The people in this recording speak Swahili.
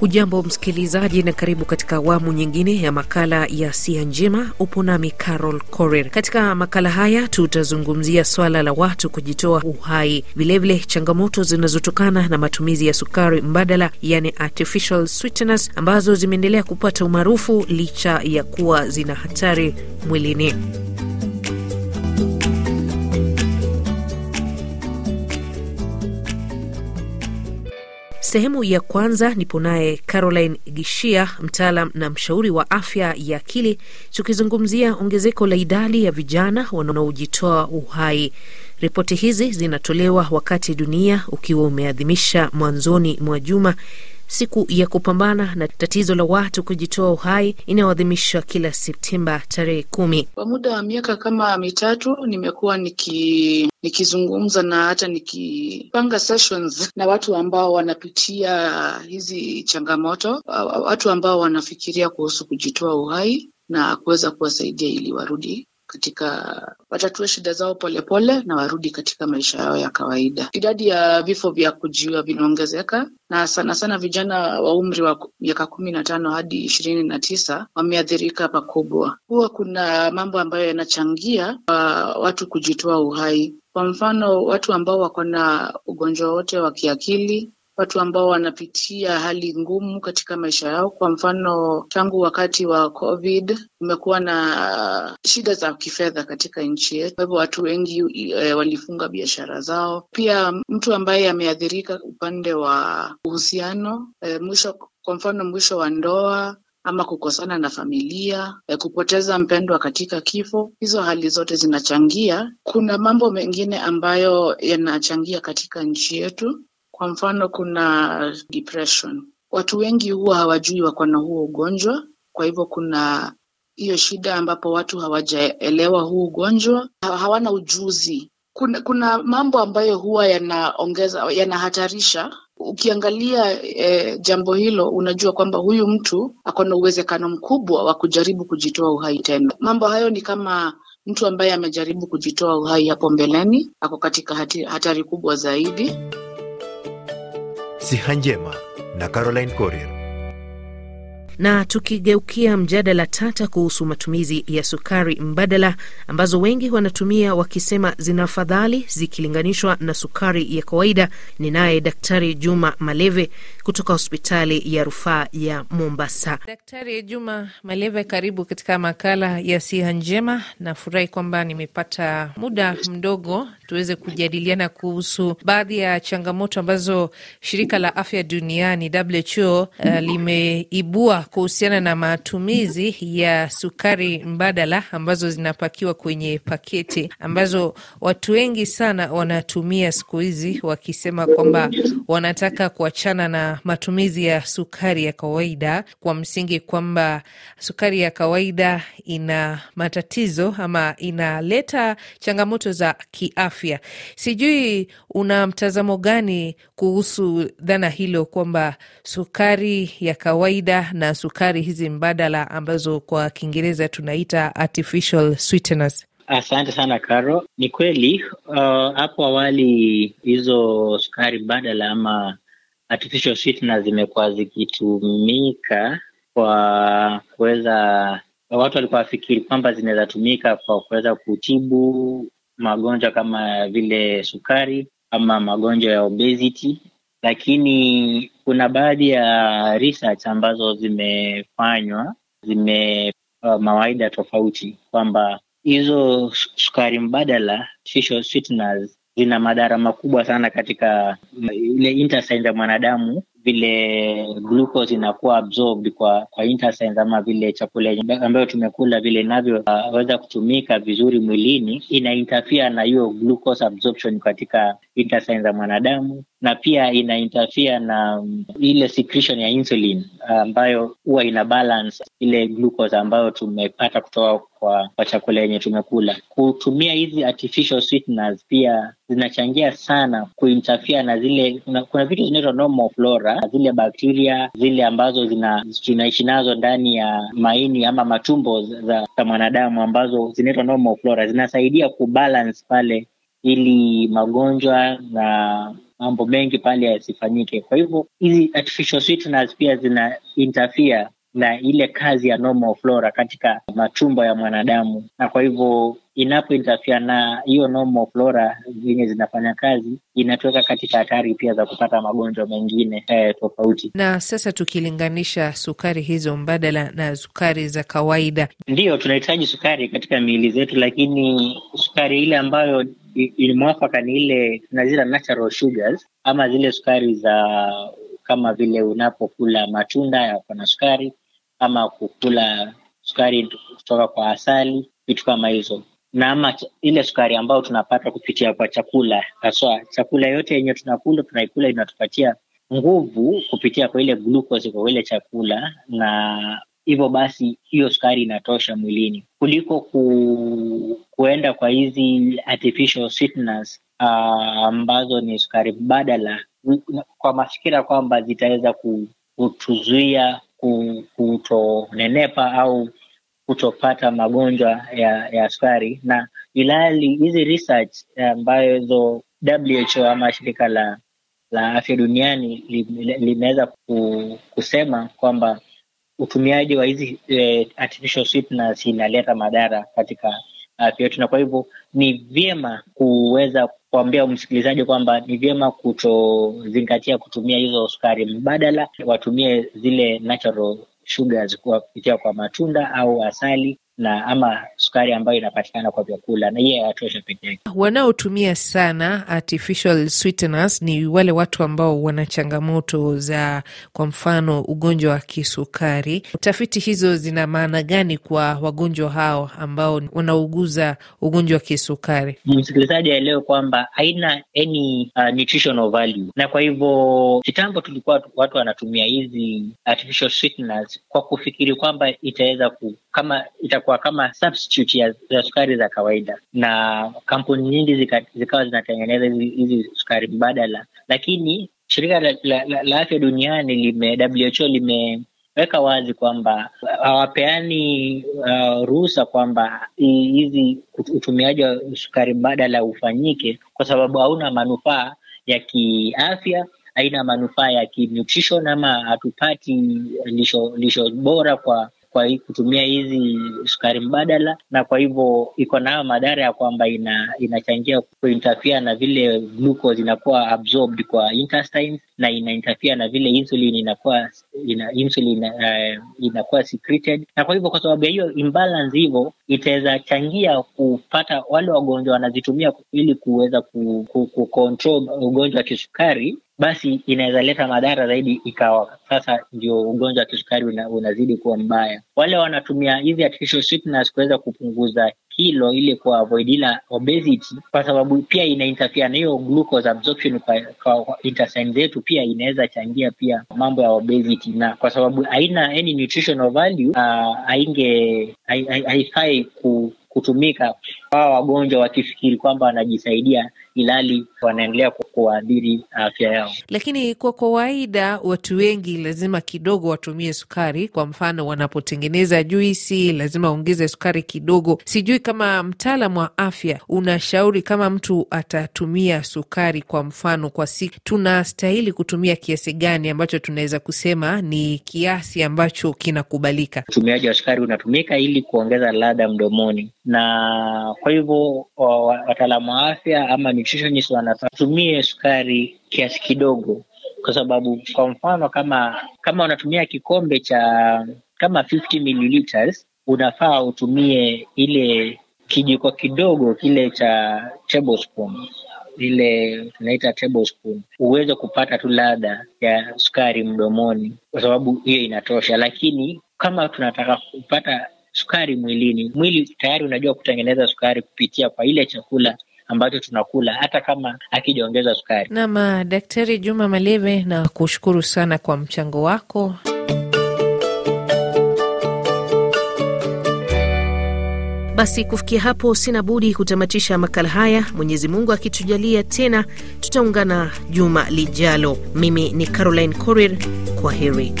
Hujambo msikilizaji, na karibu katika awamu nyingine ya makala ya Sia Njema. Upo nami Carol Korir. Katika makala haya tutazungumzia swala la watu kujitoa uhai, vilevile changamoto zinazotokana na matumizi ya sukari mbadala, yani artificial sweeteners, ambazo zimeendelea kupata umaarufu licha ya kuwa zina hatari mwilini. Sehemu ya kwanza nipo naye Caroline Gishia, mtaalam na mshauri wa afya ya akili, tukizungumzia ongezeko la idadi ya vijana wanaojitoa uhai. Ripoti hizi zinatolewa wakati dunia ukiwa umeadhimisha mwanzoni mwa juma siku ya kupambana na tatizo la watu kujitoa uhai inayoadhimishwa kila Septemba tarehe kumi. Kwa muda wa miaka kama mitatu nimekuwa niki nikizungumza na hata nikipanga sessions na watu ambao wanapitia hizi changamoto, watu ambao wanafikiria kuhusu kujitoa uhai na kuweza kuwasaidia ili warudi katika watatue shida zao polepole pole, na warudi katika maisha yao ya kawaida. Idadi ya vifo vya kujiua vinaongezeka na sana sana vijana wa umri wa miaka kumi na tano hadi ishirini na tisa wameathirika pakubwa. Huwa kuna mambo ambayo yanachangia uh, watu kujitoa uhai. Kwa mfano, watu ambao wako na ugonjwa wote wa kiakili watu ambao wanapitia hali ngumu katika maisha yao. Kwa mfano, tangu wakati wa COVID kumekuwa na shida za kifedha katika nchi yetu, kwa hivyo watu wengi e, walifunga biashara zao. Pia mtu ambaye ameathirika upande wa uhusiano e, mwisho, kwa mfano mwisho wa ndoa ama kukosana na familia, kupoteza mpendwa katika kifo. Hizo hali zote zinachangia. Kuna mambo mengine ambayo yanachangia katika nchi yetu. Kwa mfano kuna depression. Watu wengi huwa hawajui wako na huo ugonjwa, kwa hivyo kuna hiyo shida ambapo watu hawajaelewa huu ugonjwa, hawana ujuzi. Kuna, kuna mambo ambayo huwa yanaongeza yanahatarisha. Ukiangalia eh, jambo hilo unajua kwamba huyu mtu ako na uwezekano mkubwa wa kujaribu kujitoa uhai tena. Mambo hayo ni kama mtu ambaye amejaribu kujitoa uhai hapo mbeleni ako katika hatari kubwa zaidi. Siha Njema na Caroline Corrier. Na tukigeukia mjadala tata kuhusu matumizi ya sukari mbadala ambazo wengi wanatumia wakisema zina afadhali zikilinganishwa na sukari ya kawaida, ni naye Daktari Juma Maleve kutoka hospitali ya rufaa ya Mombasa. Daktari Juma Maleve, karibu katika makala ya Siha Njema. Nafurahi kwamba nimepata muda mdogo tuweze kujadiliana kuhusu baadhi ya changamoto ambazo shirika la afya duniani WHO uh, limeibua kuhusiana na matumizi ya sukari mbadala ambazo zinapakiwa kwenye paketi ambazo watu wengi sana wanatumia siku hizi, wakisema kwamba wanataka kuachana na matumizi ya sukari ya kawaida kwa msingi kwamba sukari ya kawaida ina matatizo ama inaleta changamoto za kiafya. Sijui una mtazamo gani kuhusu dhana hilo kwamba sukari ya kawaida na sukari hizi mbadala ambazo kwa Kiingereza tunaita artificial sweeteners. Asante sana Caro. Ni kweli hapo uh, awali hizo sukari mbadala ama artificial sweeteners zimekuwa zikitumika kwa kuweza, watu walikuwa wafikiri kwamba zinaweza tumika kwa kuweza kutibu magonjwa kama vile sukari ama magonjwa ya obesity, lakini kuna baadhi ya research ambazo zimefanywa zime uh, mawaida tofauti kwamba hizo sukari mbadala artificial sweeteners zina madhara makubwa sana katika ile intestine ya mwanadamu, vile glucose inakuwa absorbed kwa kwa intestine ama vile chakula ambayo tumekula vile inavyoweza uh, kutumika vizuri mwilini, ina interfere na hiyo glucose absorption katika intestine za mwanadamu, na pia ina interfere na um, ile secretion ya insulin ambayo uh, huwa ina balance ile glucose ambayo tumepata kutoka kwa, kwa chakula yenye tumekula. Kutumia hizi artificial sweeteners pia zinachangia sana kuinterfere na zile kuna, kuna vitu zinaitwa normal flora, zile bakteria zile ambazo zina tunaishi nazo ndani ya maini ama matumbo za, za mwanadamu ambazo zinaitwa normal flora, zinasaidia kubalance pale ili magonjwa na mambo mengi pale yasifanyike. Kwa hivyo hizi artificial sweeteners pia zina interfere na ile kazi ya normal flora katika matumbo ya mwanadamu, na kwa hivyo inapo interfere na hiyo normal flora zenye zinafanya kazi, inatuweka katika hatari pia za kupata magonjwa mengine eh, tofauti. Na sasa tukilinganisha sukari hizo mbadala na sukari za kawaida, ndiyo tunahitaji sukari katika miili zetu, lakini sukari ile ambayo imwafaka mwafaka ni ile tunazita natural sugars, ama zile sukari za kama vile unapokula matunda yako na sukari ama kukula sukari kutoka kwa asali, vitu kama hizo, na ama ile sukari ambayo tunapata kupitia kwa chakula. Haswa chakula yote yenye tunakula tunaikula inatupatia nguvu kupitia kwa ile glucose kwa ile chakula, na hivyo basi hiyo sukari inatosha mwilini kuliko ku, kuenda kwa hizi artificial sweeteners uh, ambazo ni sukari mbadala kwa mafikira kwamba zitaweza kutuzuia kutonenepa au kutopata magonjwa ya, ya sukari, na ilali hizi research ambazo WHO ama shirika la la afya duniani limeweza kusema kwamba utumiaji wa hizi eh, artificial sweeteners inaleta madhara katika afya yetu, na kwa hivyo ni vyema kuweza kuambia msikilizaji kwamba ni vyema kutozingatia kutumia hizo sukari mbadala, watumie zile natural sugars kupitia kwa matunda au asali na ama sukari ambayo inapatikana kwa vyakula na hiyo yatosha peke yake. Wanaotumia sana artificial sweeteners ni wale watu ambao wana changamoto za kwa mfano ugonjwa wa kisukari. Tafiti hizo zina maana gani kwa wagonjwa hao ambao wanauguza ugonjwa wa kisukari? Msikilizaji aelewe kwamba haina any uh, nutritional value, na kwa hivyo kitambo tulikuwa watu wanatumia hizi artificial sweeteners kwa kufikiri kwamba itaweza ku, kama itakuwa kama substitute ya, ya sukari za kawaida, na kampuni nyingi zika, zikawa zinatengeneza hizi sukari mbadala, lakini shirika la, la, la, la afya duniani lime WHO limeweka wazi kwamba hawapeani uh, ruhusa kwamba hizi utumiaji wa sukari mbadala ufanyike kwa sababu hauna manufaa ya kiafya haina manufaa ya kinutrition ama hatupati lisho, lisho bora kwa kwa kutumia hizi sukari mbadala, na kwa hivyo iko nayo madhara ya kwamba ina, inachangia kuinterfere na vile glucose inakuwa absorbed kwa intestines na inainterfere na vile insulin inakuwa ina, insulin uh, inakuwa secreted, na kwa hivyo kwa sababu ya hiyo imbalance hivyo itaweza changia kupata wale wagonjwa wanazitumia ili kuweza ku, ku, ku control ugonjwa wa kisukari basi inaweza leta madhara zaidi, ikawa sasa ndio ugonjwa wa kisukari una, unazidi kuwa mbaya. Wale wanatumia hizi artificial sweeteners kuweza kupunguza kilo ili kuavoid ila obesity, kwa sababu pia ina interfere na hiyo glucose absorption kwa, kwa intestine zetu, pia inaweza changia pia mambo ya obesity, na kwa sababu haina any nutritional value uh, hainge haifai ku kutumika hawa wagonjwa wakifikiri kwamba wanajisaidia ilhali wanaendelea kuwaadhiri afya yao. Lakini kwa kawaida watu wengi lazima kidogo watumie sukari. Kwa mfano, wanapotengeneza juisi lazima waongeze sukari kidogo. Sijui kama mtaalam wa afya unashauri kama mtu atatumia sukari kwa mfano kwa siku, tunastahili kutumia kiasi gani ambacho tunaweza kusema ni kiasi ambacho kinakubalika? Utumiaji wa sukari unatumika ili kuongeza ladha mdomoni, na kwa hivyo wataalamu wa afya ama nutritionist wanatumie sukari kiasi kidogo, kwa sababu kwa mfano kama kama unatumia kikombe cha kama 50 milliliters, unafaa utumie ile kijiko kidogo kile cha tablespoon, ile tunaita tablespoon, uweze kupata tu ladha ya sukari mdomoni, kwa sababu hiyo inatosha. Lakini kama tunataka kupata sukari mwilini, mwili tayari unajua kutengeneza sukari kupitia kwa ile chakula ambacho tunakula hata kama akijaongeza sukari. Naam, Daktari Juma Maleve, na kushukuru sana kwa mchango wako. Basi kufikia hapo, sina budi kutamatisha makala haya. Mwenyezi Mungu akitujalia tena, tutaungana juma lijalo. Mimi ni Caroline Corir, kwa heri.